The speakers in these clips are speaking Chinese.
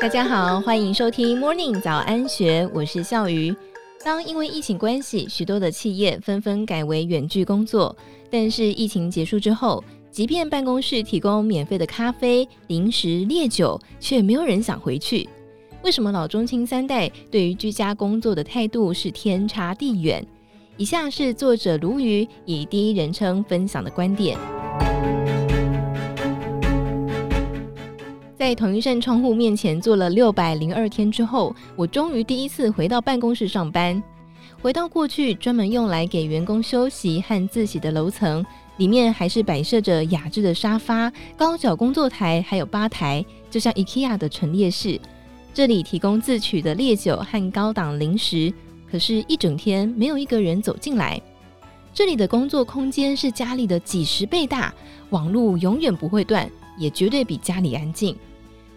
大家好，欢迎收听 Morning 早安学，我是笑鱼。当因为疫情关系，许多的企业纷纷改为远距工作，但是疫情结束之后，即便办公室提供免费的咖啡、零食、烈酒，却没有人想回去。为什么老中青三代对于居家工作的态度是天差地远？以下是作者卢鱼以第一人称分享的观点。在同一扇窗户面前坐了六百零二天之后，我终于第一次回到办公室上班。回到过去专门用来给员工休息和自习的楼层，里面还是摆设着雅致的沙发、高脚工作台，还有吧台，就像 IKEA 的陈列室。这里提供自取的烈酒和高档零食，可是，一整天没有一个人走进来。这里的工作空间是家里的几十倍大，网络永远不会断，也绝对比家里安静。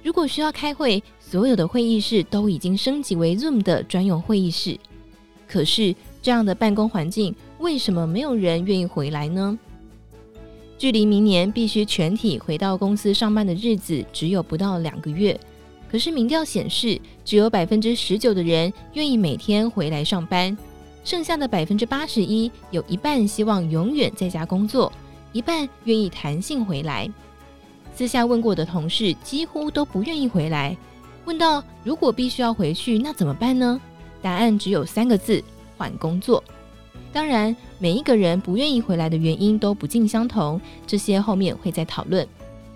如果需要开会，所有的会议室都已经升级为 Zoom 的专用会议室。可是这样的办公环境，为什么没有人愿意回来呢？距离明年必须全体回到公司上班的日子只有不到两个月。可是民调显示，只有百分之十九的人愿意每天回来上班，剩下的百分之八十一，有一半希望永远在家工作，一半愿意弹性回来。私下问过的同事几乎都不愿意回来。问到如果必须要回去，那怎么办呢？答案只有三个字：换工作。当然，每一个人不愿意回来的原因都不尽相同，这些后面会再讨论。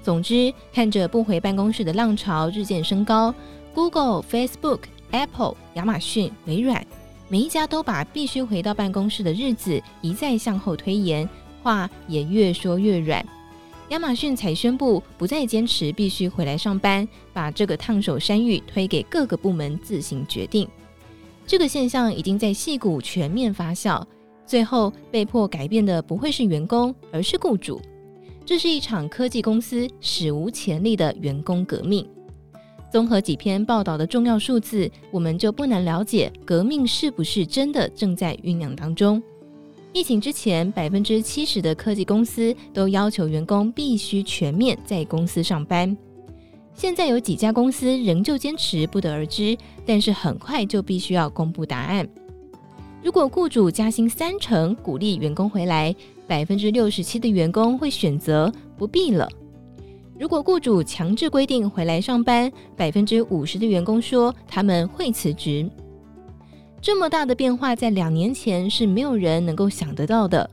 总之，看着不回办公室的浪潮日渐升高，Google、Facebook、Apple、亚马逊、微软，每一家都把必须回到办公室的日子一再向后推延，话也越说越软。亚马逊才宣布不再坚持必须回来上班，把这个烫手山芋推给各个部门自行决定。这个现象已经在矽谷全面发酵，最后被迫改变的不会是员工，而是雇主。这是一场科技公司史无前例的员工革命。综合几篇报道的重要数字，我们就不难了解革命是不是真的正在酝酿当中。疫情之前，百分之七十的科技公司都要求员工必须全面在公司上班。现在有几家公司仍旧坚持不得而知，但是很快就必须要公布答案。如果雇主加薪三成，鼓励员工回来，百分之六十七的员工会选择不必了。如果雇主强制规定回来上班，百分之五十的员工说他们会辞职。这么大的变化，在两年前是没有人能够想得到的。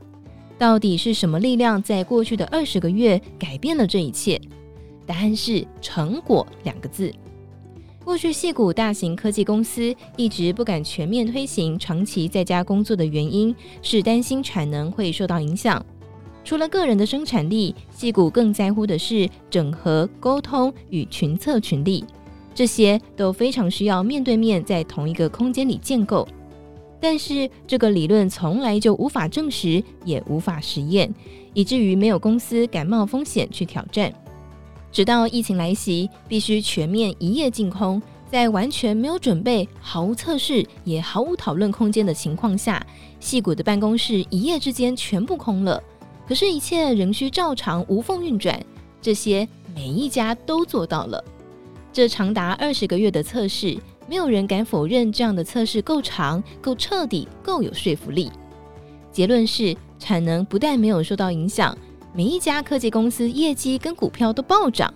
到底是什么力量在过去的二十个月改变了这一切？答案是“成果”两个字。过去戏谷大型科技公司一直不敢全面推行长期在家工作的原因，是担心产能会受到影响。除了个人的生产力，戏谷更在乎的是整合、沟通与群策群力。这些都非常需要面对面在同一个空间里建构，但是这个理论从来就无法证实，也无法实验，以至于没有公司敢冒风险去挑战。直到疫情来袭，必须全面一夜净空，在完全没有准备、毫无测试、也毫无讨论空间的情况下，矽谷的办公室一夜之间全部空了。可是，一切仍需照常无缝运转，这些每一家都做到了。这长达二十个月的测试，没有人敢否认这样的测试够长、够彻底、够有说服力。结论是，产能不但没有受到影响，每一家科技公司业绩跟股票都暴涨，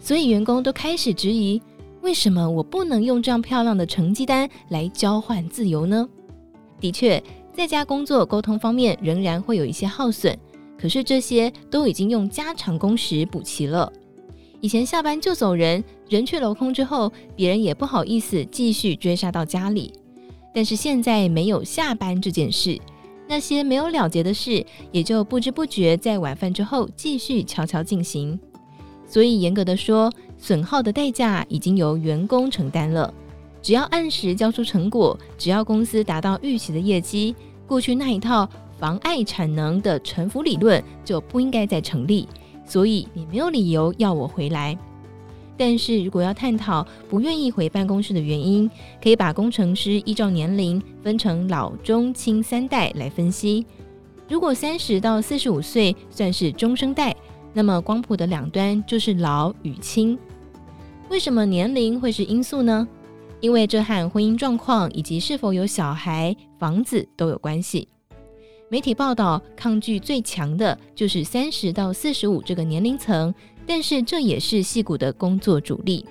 所以员工都开始质疑：为什么我不能用这样漂亮的成绩单来交换自由呢？的确，在家工作沟通方面仍然会有一些耗损，可是这些都已经用加长工时补齐了。以前下班就走人，人去楼空之后，别人也不好意思继续追杀到家里。但是现在没有下班这件事，那些没有了结的事，也就不知不觉在晚饭之后继续悄悄进行。所以严格的说，损耗的代价已经由员工承担了。只要按时交出成果，只要公司达到预期的业绩，过去那一套妨碍产能的沉浮理论就不应该再成立。所以你没有理由要我回来。但是如果要探讨不愿意回办公室的原因，可以把工程师依照年龄分成老中青三代来分析。如果三十到四十五岁算是中生代，那么光谱的两端就是老与青。为什么年龄会是因素呢？因为这和婚姻状况以及是否有小孩、房子都有关系。媒体报道，抗拒最强的就是三十到四十五这个年龄层，但是这也是戏骨的工作主力。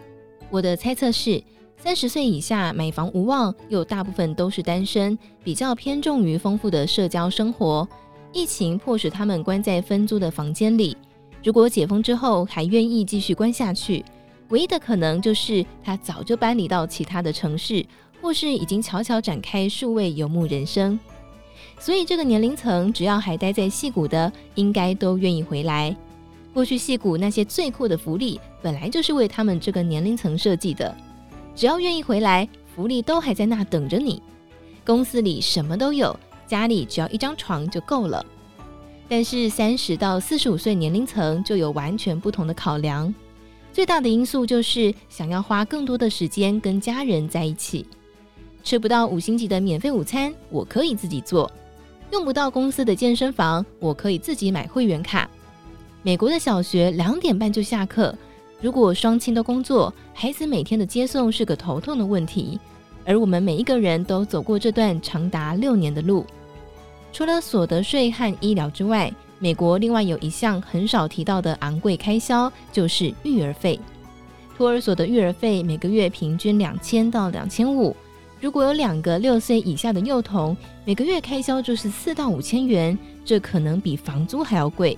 我的猜测是，三十岁以下买房无望，又大部分都是单身，比较偏重于丰富的社交生活。疫情迫使他们关在分租的房间里，如果解封之后还愿意继续关下去。唯一的可能就是他早就搬离到其他的城市，或是已经悄悄展开数位游牧人生。所以这个年龄层只要还待在戏谷的，应该都愿意回来。过去戏谷那些最酷的福利，本来就是为他们这个年龄层设计的。只要愿意回来，福利都还在那等着你。公司里什么都有，家里只要一张床就够了。但是三十到四十五岁年龄层就有完全不同的考量。最大的因素就是想要花更多的时间跟家人在一起，吃不到五星级的免费午餐，我可以自己做；用不到公司的健身房，我可以自己买会员卡。美国的小学两点半就下课，如果双亲都工作，孩子每天的接送是个头痛的问题。而我们每一个人都走过这段长达六年的路，除了所得税和医疗之外。美国另外有一项很少提到的昂贵开销，就是育儿费。托儿所的育儿费每个月平均两千到两千五，如果有两个六岁以下的幼童，每个月开销就是四到五千元，这可能比房租还要贵。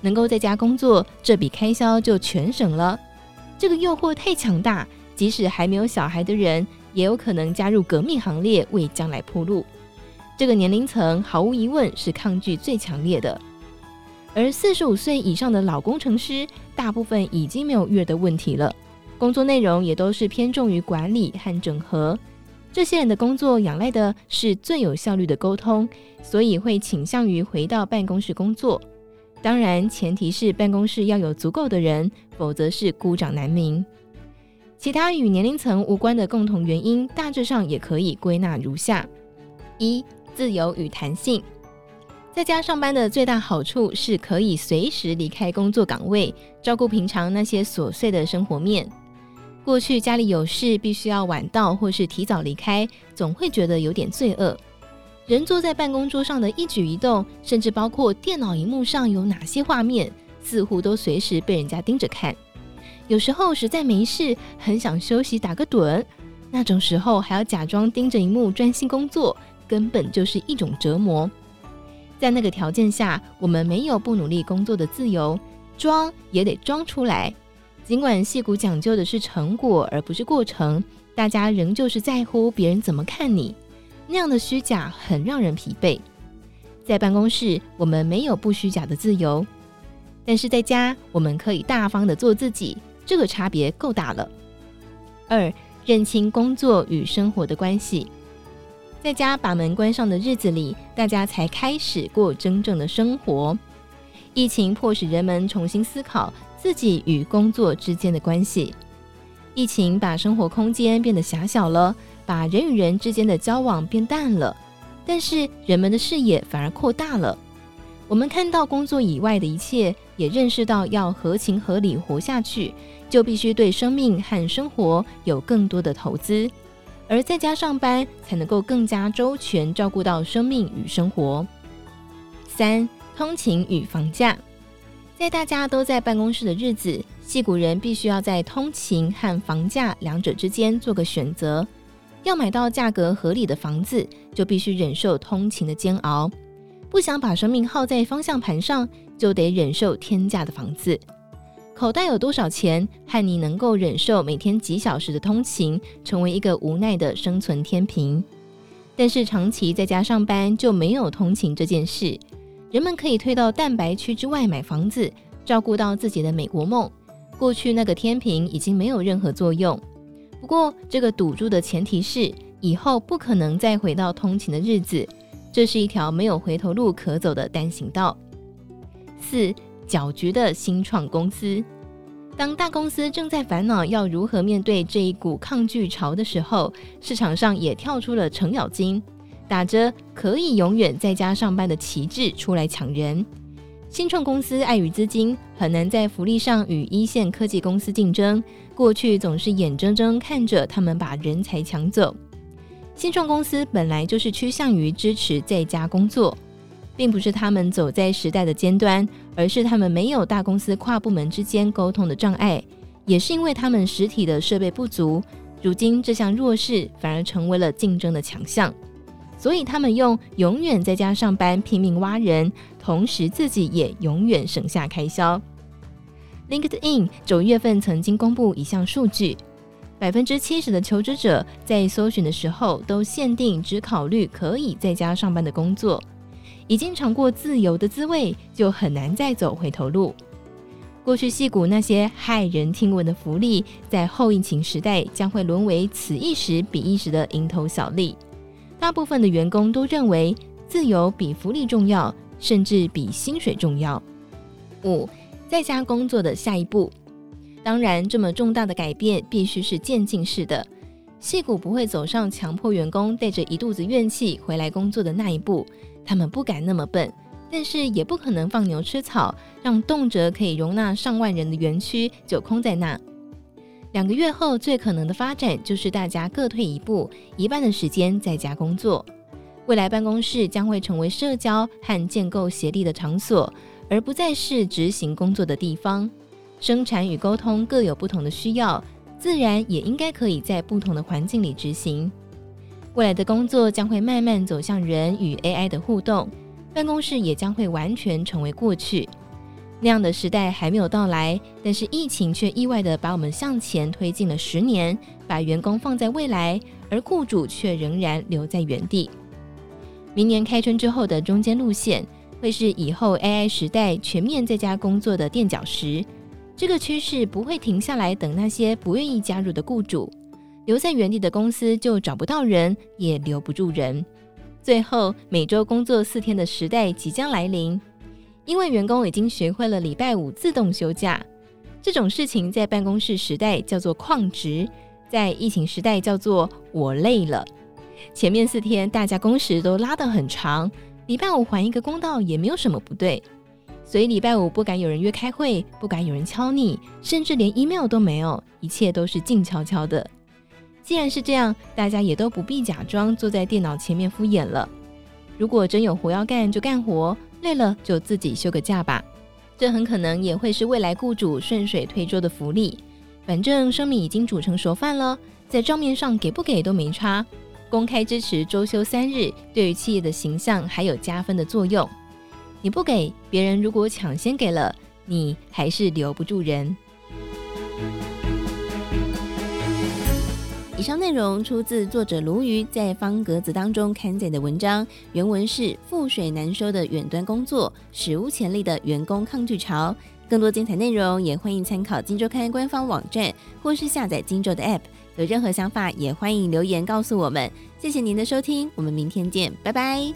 能够在家工作，这笔开销就全省了。这个诱惑太强大，即使还没有小孩的人，也有可能加入革命行列，为将来铺路。这个年龄层毫无疑问是抗拒最强烈的。而四十五岁以上的老工程师，大部分已经没有育儿的问题了，工作内容也都是偏重于管理和整合。这些人的工作仰赖的是最有效率的沟通，所以会倾向于回到办公室工作。当然，前提是办公室要有足够的人，否则是孤掌难鸣。其他与年龄层无关的共同原因，大致上也可以归纳如下：一、自由与弹性。在家上班的最大好处是可以随时离开工作岗位，照顾平常那些琐碎的生活面。过去家里有事必须要晚到或是提早离开，总会觉得有点罪恶。人坐在办公桌上的一举一动，甚至包括电脑荧幕上有哪些画面，似乎都随时被人家盯着看。有时候实在没事，很想休息打个盹，那种时候还要假装盯着荧幕专心工作，根本就是一种折磨。在那个条件下，我们没有不努力工作的自由，装也得装出来。尽管戏骨讲究的是成果而不是过程，大家仍旧是在乎别人怎么看你。那样的虚假很让人疲惫。在办公室，我们没有不虚假的自由，但是在家，我们可以大方的做自己。这个差别够大了。二，认清工作与生活的关系。在家把门关上的日子里，大家才开始过真正的生活。疫情迫使人们重新思考自己与工作之间的关系。疫情把生活空间变得狭小了，把人与人之间的交往变淡了，但是人们的视野反而扩大了。我们看到工作以外的一切，也认识到要合情合理活下去，就必须对生命和生活有更多的投资。而在家上班才能够更加周全照顾到生命与生活。三、通勤与房价，在大家都在办公室的日子，戏谷人必须要在通勤和房价两者之间做个选择。要买到价格合理的房子，就必须忍受通勤的煎熬；不想把生命耗在方向盘上，就得忍受天价的房子。口袋有多少钱，和你能够忍受每天几小时的通勤，成为一个无奈的生存天平。但是长期在家上班就没有通勤这件事，人们可以退到蛋白区之外买房子，照顾到自己的美国梦。过去那个天平已经没有任何作用。不过这个赌注的前提是，以后不可能再回到通勤的日子，这是一条没有回头路可走的单行道。四。搅局的新创公司，当大公司正在烦恼要如何面对这一股抗拒潮的时候，市场上也跳出了程咬金，打着可以永远在家上班的旗帜出来抢人。新创公司碍于资金，很难在福利上与一线科技公司竞争。过去总是眼睁睁看着他们把人才抢走。新创公司本来就是趋向于支持在家工作，并不是他们走在时代的尖端，而是他们没有大公司跨部门之间沟通的障碍，也是因为他们实体的设备不足。如今这项弱势反而成为了竞争的强项。所以他们用永远在家上班拼命挖人，同时自己也永远省下开销。LinkedIn 九月份曾经公布一项数据，百分之七十的求职者在搜寻的时候都限定只考虑可以在家上班的工作。已经尝过自由的滋味，就很难再走回头路。过去戏骨那些骇人听闻的福利，在后疫情时代将会沦为此一时彼一时的蝇头小利。大部分的员工都认为自由比福利重要，甚至比薪水重要。五，在家工作的下一步，当然这么重大的改变必须是渐进式的。矽谷不会走上强迫员工带着一肚子怨气回来工作的那一步，他们不敢那么笨，但是也不可能放牛吃草，让动辄可以容纳上万人的园区就空在那。两个月后，最可能的发展就是大家各退一步，一半的时间在家工作。未来办公室将会成为社交和建构协力的场所，而不再是执行工作的地方。生产与沟通各有不同的需要，自然也应该可以在不同的环境里执行。未来的工作将会慢慢走向人与 AI 的互动，办公室也将会完全成为过去。那样的时代还没有到来，但是疫情却意外地把我们向前推进了十年，把员工放在未来，而雇主却仍然留在原地。明年开春之后的中间路线，会是以后 AI 时代全面在家工作的垫脚石。这个趋势不会停下来，等那些不愿意加入的雇主，留在原地的公司就找不到人，也留不住人。最后，每周工作四天的时代即将来临。因为员工已经学会了礼拜五自动休假，这种事情在办公室时代叫做旷职，在疫情时代叫做我累了。前面四天大家工时都拉得很长，礼拜五还一个公道也没有什么不对，所以礼拜五不敢有人约开会，不敢有人敲你，甚至连 email 都没有，一切都是静悄悄的。既然是这样，大家也都不必假装坐在电脑前面敷衍了。如果真有活要干，就干活。累了就自己休个假吧，这很可能也会是未来雇主顺水推舟的福利。反正生米已经煮成熟饭了，在账面上给不给都没差。公开支持周休三日，对于企业的形象还有加分的作用。你不给，别人如果抢先给了，你还是留不住人。以上内容出自作者鲈鱼在方格子当中刊载的文章，原文是“覆水难收的远端工作，史无前例的员工抗拒潮”。更多精彩内容也欢迎参考《今周刊》官方网站，或是下载《今周》的 App。有任何想法也欢迎留言告诉我们。谢谢您的收听，我们明天见，拜拜。